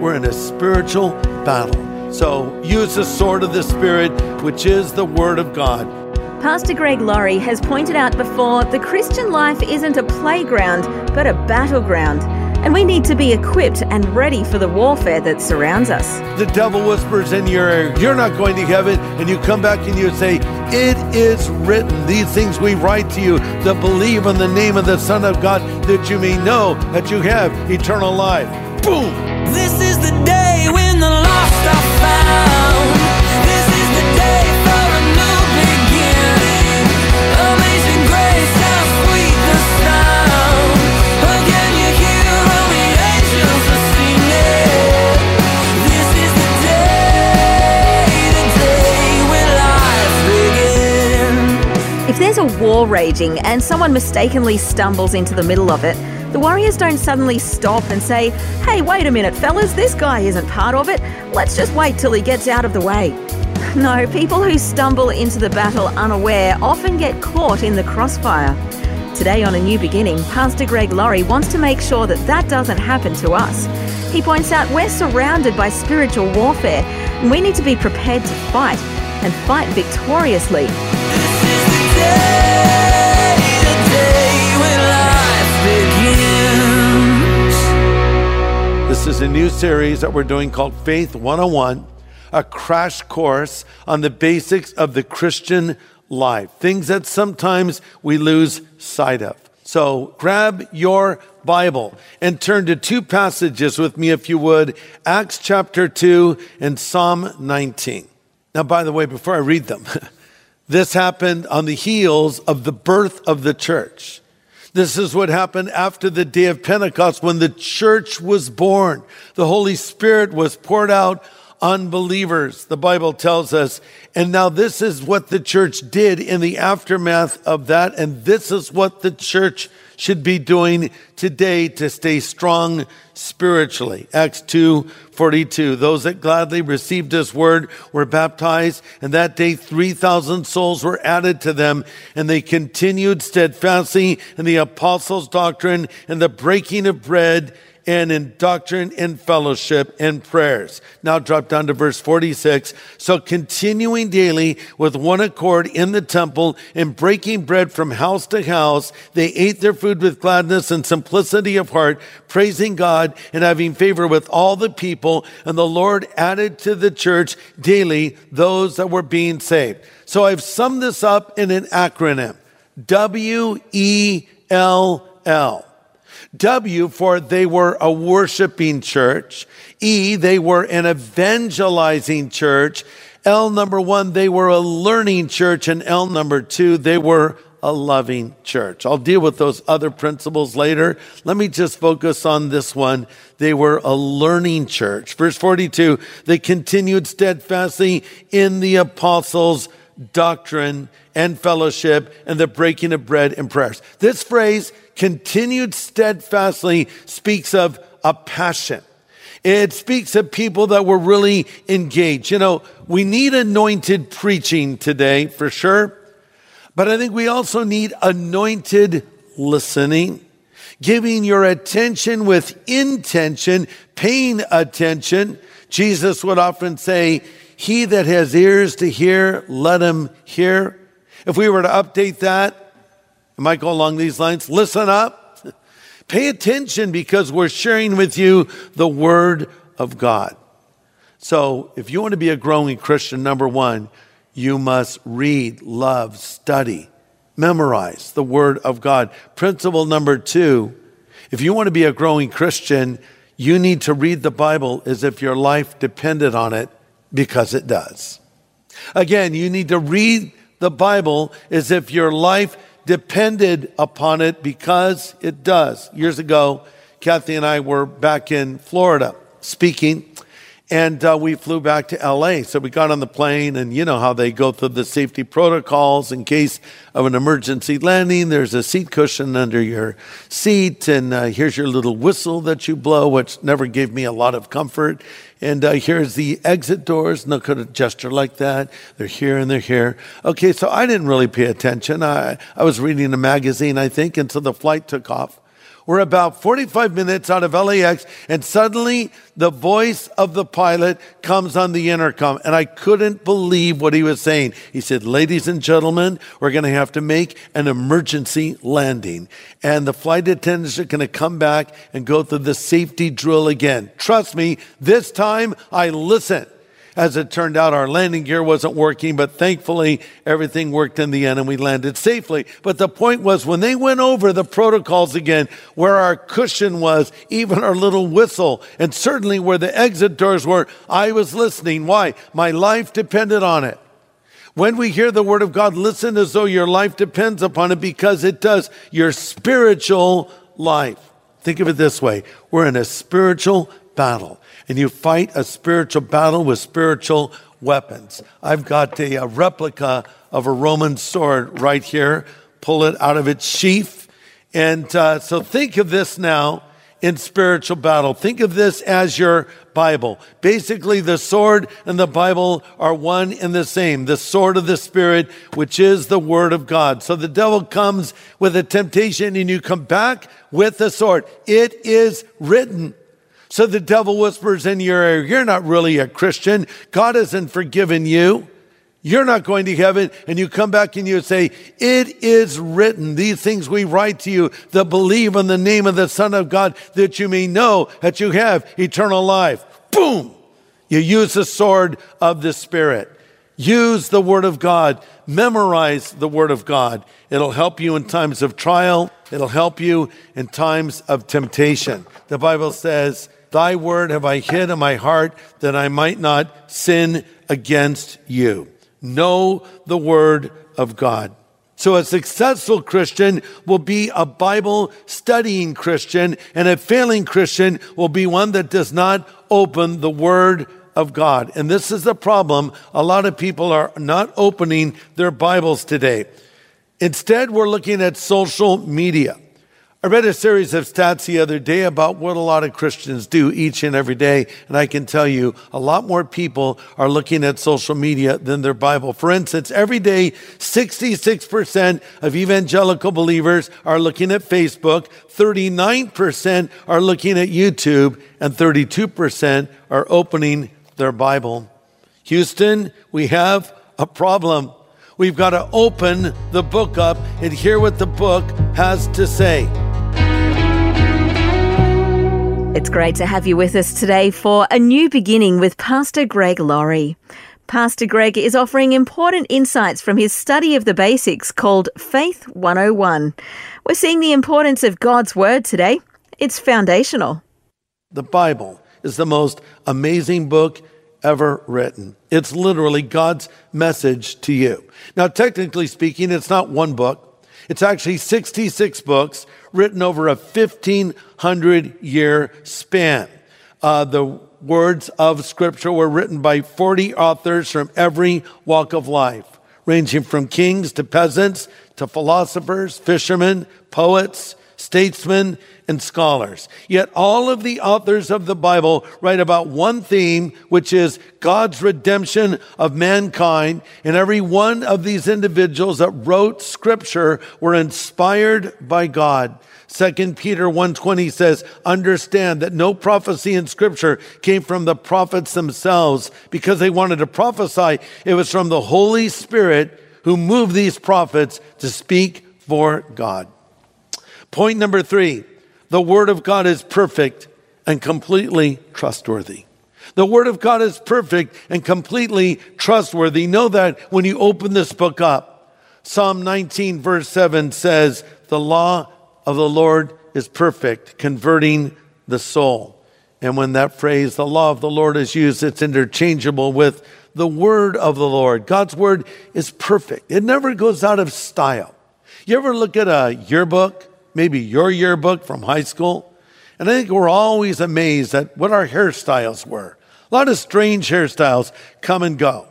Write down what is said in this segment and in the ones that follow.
We're in a spiritual battle. So use the sword of the Spirit, which is the Word of God. Pastor Greg Laurie has pointed out before the Christian life isn't a playground, but a battleground. And we need to be equipped and ready for the warfare that surrounds us. The devil whispers in your ear, You're not going to heaven. And you come back and you say, It is written. These things we write to you that believe in the name of the Son of God, that you may know that you have eternal life. Boom! This is the day when the lost are found. This is the day for a new beginning. Amazing grace, how sweet the sound. Again, you hear all the angels are singing. This is the day, the day when life begins. If there's a war raging and someone mistakenly stumbles into the middle of it, the Warriors don't suddenly stop and say, hey, wait a minute, fellas, this guy isn't part of it. Let's just wait till he gets out of the way. No, people who stumble into the battle unaware often get caught in the crossfire. Today on A New Beginning, Pastor Greg Laurie wants to make sure that that doesn't happen to us. He points out we're surrounded by spiritual warfare and we need to be prepared to fight and fight victoriously. This is a new series that we're doing called Faith 101, a crash course on the basics of the Christian life, things that sometimes we lose sight of. So grab your Bible and turn to two passages with me, if you would Acts chapter 2 and Psalm 19. Now, by the way, before I read them, this happened on the heels of the birth of the church. This is what happened after the day of Pentecost when the church was born. The Holy Spirit was poured out on believers, the Bible tells us. And now this is what the church did in the aftermath of that. And this is what the church should be doing today to stay strong spiritually. Acts 2 42. Those that gladly received his word were baptized, and that day 3,000 souls were added to them, and they continued steadfastly in the apostles' doctrine and the breaking of bread and in doctrine and fellowship and prayers. Now drop down to verse 46. So continuing daily with one accord in the temple and breaking bread from house to house, they ate their food with gladness and simplicity of heart, praising God and having favor with all the people. And the Lord added to the church daily those that were being saved. So I've summed this up in an acronym. W E L L. W for they were a worshiping church. E, they were an evangelizing church. L number one, they were a learning church. And L number two, they were a loving church. I'll deal with those other principles later. Let me just focus on this one. They were a learning church. Verse 42, they continued steadfastly in the apostles' doctrine and fellowship and the breaking of bread and prayers. This phrase, continued steadfastly, speaks of a passion. It speaks of people that were really engaged. You know, we need anointed preaching today for sure, but I think we also need anointed listening, giving your attention with intention, paying attention. Jesus would often say, He that has ears to hear, let him hear. If we were to update that, it might go along these lines listen up. Pay attention because we're sharing with you the Word of God. So, if you want to be a growing Christian, number one, you must read, love, study, memorize the Word of God. Principle number two, if you want to be a growing Christian, you need to read the Bible as if your life depended on it because it does. Again, you need to read the Bible as if your life depended upon it because it does. Years ago, Kathy and I were back in Florida speaking. And uh, we flew back to LA. So we got on the plane, and you know how they go through the safety protocols in case of an emergency landing. There's a seat cushion under your seat, and uh, here's your little whistle that you blow, which never gave me a lot of comfort. And uh, here's the exit doors. No could a gesture like that. They're here and they're here. Okay, so I didn't really pay attention. I, I was reading a magazine, I think, until the flight took off. We're about 45 minutes out of LAX, and suddenly the voice of the pilot comes on the intercom, and I couldn't believe what he was saying. He said, Ladies and gentlemen, we're going to have to make an emergency landing, and the flight attendants are going to come back and go through the safety drill again. Trust me, this time I listened. As it turned out, our landing gear wasn't working, but thankfully everything worked in the end and we landed safely. But the point was when they went over the protocols again, where our cushion was, even our little whistle, and certainly where the exit doors were, I was listening. Why? My life depended on it. When we hear the word of God, listen as though your life depends upon it because it does your spiritual life. Think of it this way. We're in a spiritual battle and you fight a spiritual battle with spiritual weapons. I've got a, a replica of a Roman sword right here. Pull it out of its sheath. And uh, so think of this now in spiritual battle. Think of this as your Bible. Basically, the sword and the Bible are one and the same. The sword of the Spirit, which is the Word of God. So the devil comes with a temptation and you come back with the sword. It is written. So the devil whispers in your ear, You're not really a Christian. God hasn't forgiven you. You're not going to heaven. And you come back and you say, It is written, these things we write to you that believe in the name of the Son of God, that you may know that you have eternal life. Boom! You use the sword of the Spirit. Use the Word of God. Memorize the Word of God. It'll help you in times of trial. It'll help you in times of temptation. The Bible says, Thy word have I hid in my heart that I might not sin against you. Know the word of God. So a successful Christian will be a Bible studying Christian and a failing Christian will be one that does not open the word of God. And this is the problem. A lot of people are not opening their Bibles today. Instead, we're looking at social media. I read a series of stats the other day about what a lot of Christians do each and every day, and I can tell you a lot more people are looking at social media than their Bible. For instance, every day, 66% of evangelical believers are looking at Facebook, 39% are looking at YouTube, and 32% are opening their Bible. Houston, we have a problem. We've got to open the book up and hear what the book has to say. It's great to have you with us today for a new beginning with Pastor Greg Laurie. Pastor Greg is offering important insights from his study of the basics called Faith 101. We're seeing the importance of God's Word today. It's foundational. The Bible is the most amazing book ever written. It's literally God's message to you. Now, technically speaking, it's not one book. It's actually 66 books written over a 1500 year span. Uh, the words of scripture were written by 40 authors from every walk of life, ranging from kings to peasants to philosophers, fishermen, poets, statesmen, and scholars. Yet all of the authors of the Bible write about one theme, which is God's redemption of mankind. And every one of these individuals that wrote scripture were inspired by God. 2 Peter 1:20 says, "Understand that no prophecy in scripture came from the prophets themselves because they wanted to prophesy. It was from the Holy Spirit who moved these prophets to speak for God." Point number 3. The word of God is perfect and completely trustworthy. The Word of God is perfect and completely trustworthy. Know that when you open this book up. Psalm 19, verse 7 says, The law of the Lord is perfect, converting the soul. And when that phrase, the law of the Lord, is used, it's interchangeable with the word of the Lord. God's word is perfect, it never goes out of style. You ever look at a yearbook, maybe your yearbook from high school, And I think we're always amazed at what our hairstyles were. A lot of strange hairstyles come and go.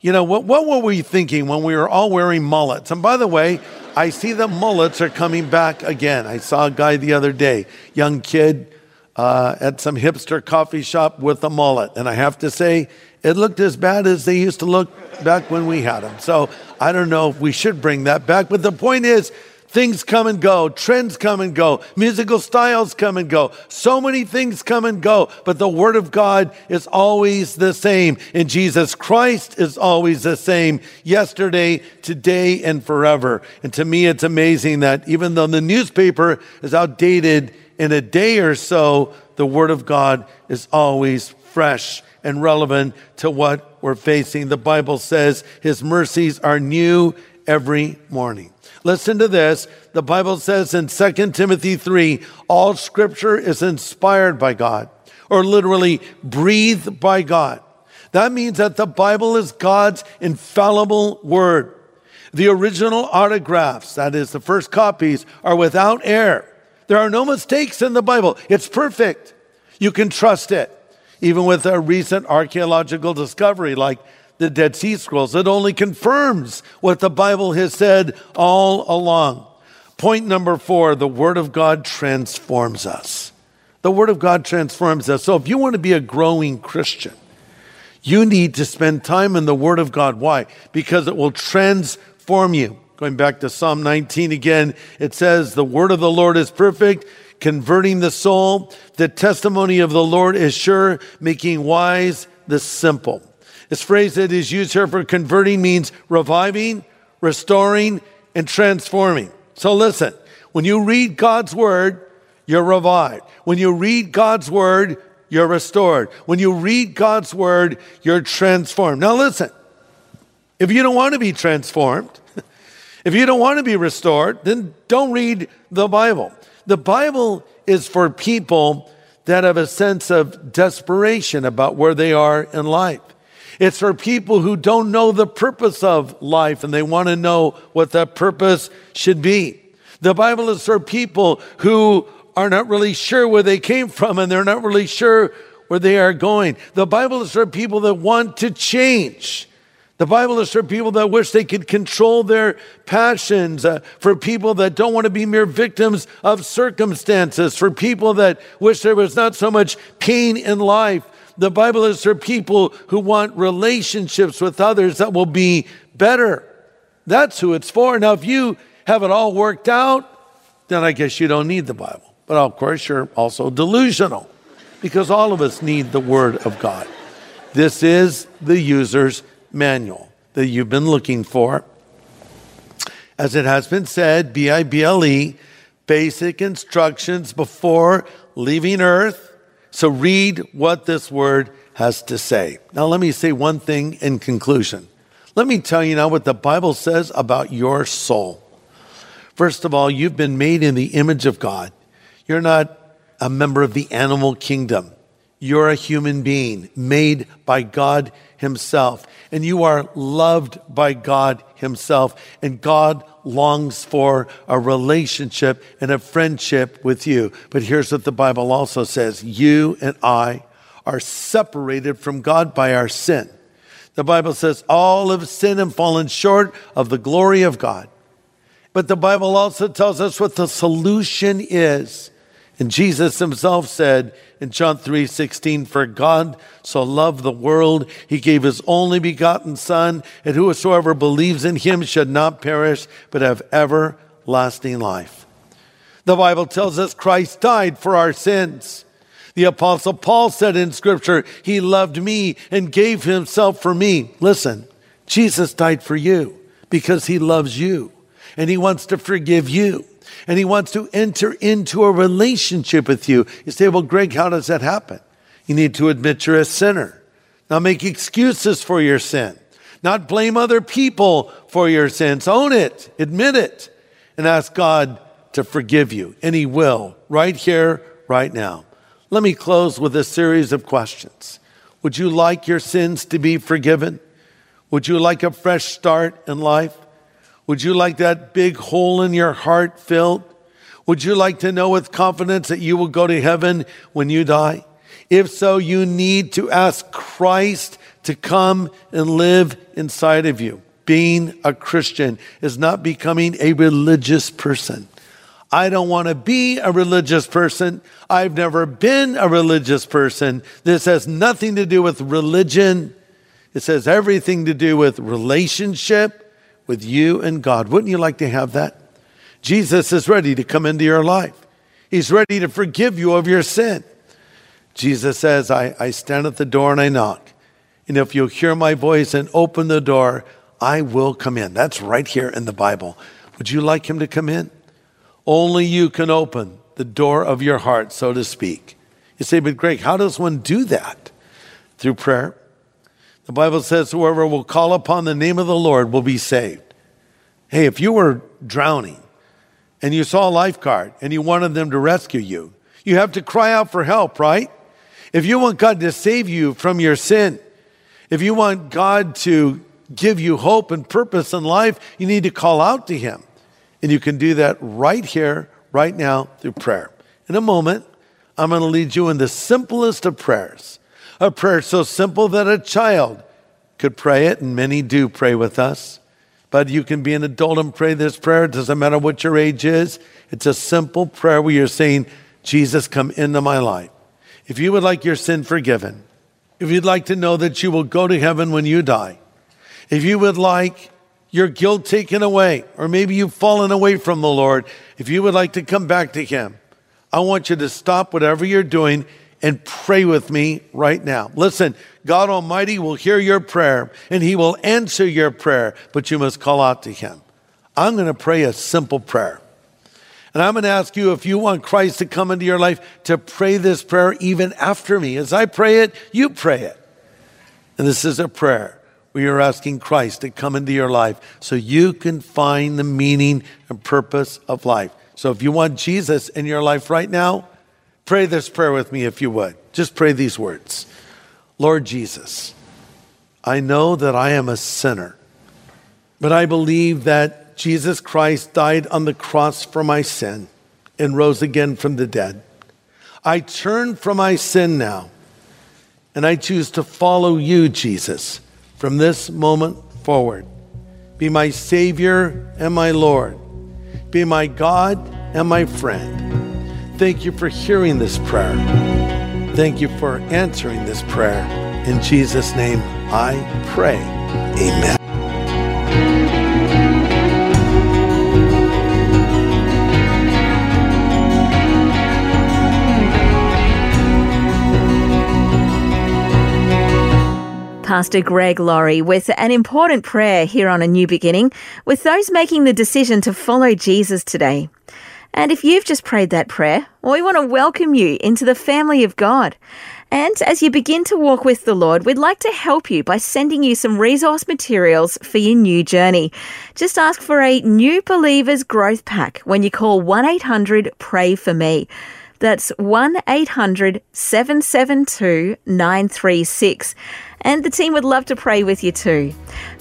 You know, what, what were we thinking when we were all wearing mullets? And by the way, I see the mullets are coming back again. I saw a guy the other day, young kid uh, at some hipster coffee shop with a mullet. And I have to say, it looked as bad as they used to look back when we had them. So I don't know if we should bring that back. But the point is, things come and go, trends come and go, musical styles come and go. So many things come and go, but the Word of God is always the same. And Jesus Christ is always the same yesterday, today, and forever. And to me, it's amazing that even though the newspaper is outdated in a day or so, the Word of God is always fresh and relevant to what we're facing. The Bible says His mercies are new every morning. Listen to this. The Bible says in 2 Timothy 3 all scripture is inspired by God, or literally breathed by God. That means that the Bible is God's infallible word. The original autographs, that is, the first copies, are without error. There are no mistakes in the Bible. It's perfect. You can trust it. Even with a recent archaeological discovery like the Dead Sea Scrolls, it only confirms what the Bible has said all along. Point number four the Word of God transforms us. The Word of God transforms us. So if you want to be a growing Christian, you need to spend time in the Word of God. Why? Because it will transform you. Going back to Psalm 19 again, it says, The Word of the Lord is perfect, converting the soul. The testimony of the Lord is sure, making wise the simple. This phrase that is used here for converting means reviving, restoring, and transforming. So listen, when you read God's word, you're revived. When you read God's word, you're restored. When you read God's word, you're transformed. Now listen, if you don't want to be transformed, if you don't want to be restored, then don't read the Bible. The Bible is for people that have a sense of desperation about where they are in life. It's for people who don't know the purpose of life and they want to know what that purpose should be. The Bible is for people who are not really sure where they came from and they're not really sure where they are going. The Bible is for people that want to change. The Bible is for people that wish they could control their passions, uh, for people that don't want to be mere victims of circumstances, for people that wish there was not so much pain in life. The Bible is for people who want relationships with others that will be better. That's who it's for. Now, if you have it all worked out, then I guess you don't need the Bible. But of course, you're also delusional because all of us need the Word of God. This is the user's manual that you've been looking for. As it has been said, B I B L E, basic instructions before leaving earth. So read what this word has to say. Now, let me say one thing in conclusion. Let me tell you now what the Bible says about your soul. First of all, you've been made in the image of God. You're not a member of the animal kingdom. You're a human being made by God Himself, and you are loved by God Himself, and God longs for a relationship and a friendship with you. But here's what the Bible also says you and I are separated from God by our sin. The Bible says all have sinned and fallen short of the glory of God. But the Bible also tells us what the solution is. And Jesus himself said in John 3 16, For God so loved the world, he gave his only begotten Son, and whosoever believes in him should not perish, but have everlasting life. The Bible tells us Christ died for our sins. The Apostle Paul said in Scripture, He loved me and gave Himself for me. Listen, Jesus died for you because He loves you and He wants to forgive you and he wants to enter into a relationship with you. You say, well, Greg, how does that happen? You need to admit you're a sinner. Now make excuses for your sin. Not blame other people for your sins. Own it, admit it, and ask God to forgive you. And he will, right here, right now. Let me close with a series of questions. Would you like your sins to be forgiven? Would you like a fresh start in life? Would you like that big hole in your heart filled? Would you like to know with confidence that you will go to heaven when you die? If so, you need to ask Christ to come and live inside of you. Being a Christian is not becoming a religious person. I don't want to be a religious person. I've never been a religious person. This has nothing to do with religion. It has everything to do with relationship with you and God. Wouldn't you like to have that? Jesus is ready to come into your life. He's ready to forgive you of your sin. Jesus says, I, I stand at the door and I knock. And if you'll hear my voice and open the door, I will come in. That's right here in the Bible. Would you like him to come in? Only you can open the door of your heart, so to speak. You say, but Greg, how does one do that? Through prayer. The Bible says, whoever will call upon the name of the Lord will be saved. Hey, if you were drowning and you saw a lifeguard and you wanted them to rescue you, you have to cry out for help, right? If you want God to save you from your sin, if you want God to give you hope and purpose in life, you need to call out to Him. And you can do that right here, right now, through prayer. In a moment, I'm going to lead you in the simplest of prayers. A prayer so simple that a child could pray it, and many do pray with us. But you can be an adult and pray this prayer. It doesn't matter what your age is. It's a simple prayer where you're saying, Jesus, come into my life. If you would like your sin forgiven, if you'd like to know that you will go to heaven when you die, if you would like your guilt taken away, or maybe you've fallen away from the Lord, if you would like to come back to Him, I want you to stop whatever you're doing and pray with me right now. Listen, God Almighty will hear your prayer and He will answer your prayer, but you must call out to Him. I'm going to pray a simple prayer. And I'm going to ask you if you want Christ to come into your life to pray this prayer even after me. As I pray it, you pray it. And this is a prayer where you're asking Christ to come into your life so you can find the meaning and purpose of life. So if you want Jesus in your life right now, pray this prayer with me if you would. Just pray these words Lord Jesus, I know that I am a sinner, but I believe that Jesus Christ died on the cross for my sin and rose again from the dead. I turn from my sin now, and I choose to follow you, Jesus from this moment forward. Be my Savior and my Lord. Be my God and my friend. Thank you for hearing this prayer. Thank you for answering this prayer. In Jesus' name, I pray. Amen. Pastor Greg Laurie with an important prayer here on A New Beginning with those making the decision to follow Jesus today. And if you've just prayed that prayer, we want to welcome you into the family of God. And as you begin to walk with the Lord, we'd like to help you by sending you some resource materials for your new journey. Just ask for a New Believers Growth Pack when you call 1 800 Pray For Me. That's 1 800 772 936 and the team would love to pray with you too.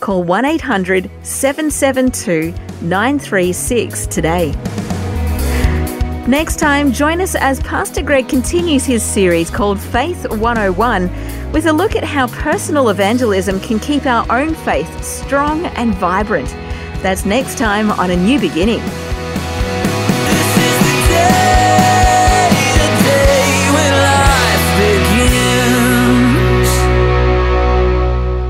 Call 1 800 772 936 today. Next time, join us as Pastor Greg continues his series called Faith 101 with a look at how personal evangelism can keep our own faith strong and vibrant. That's next time on A New Beginning.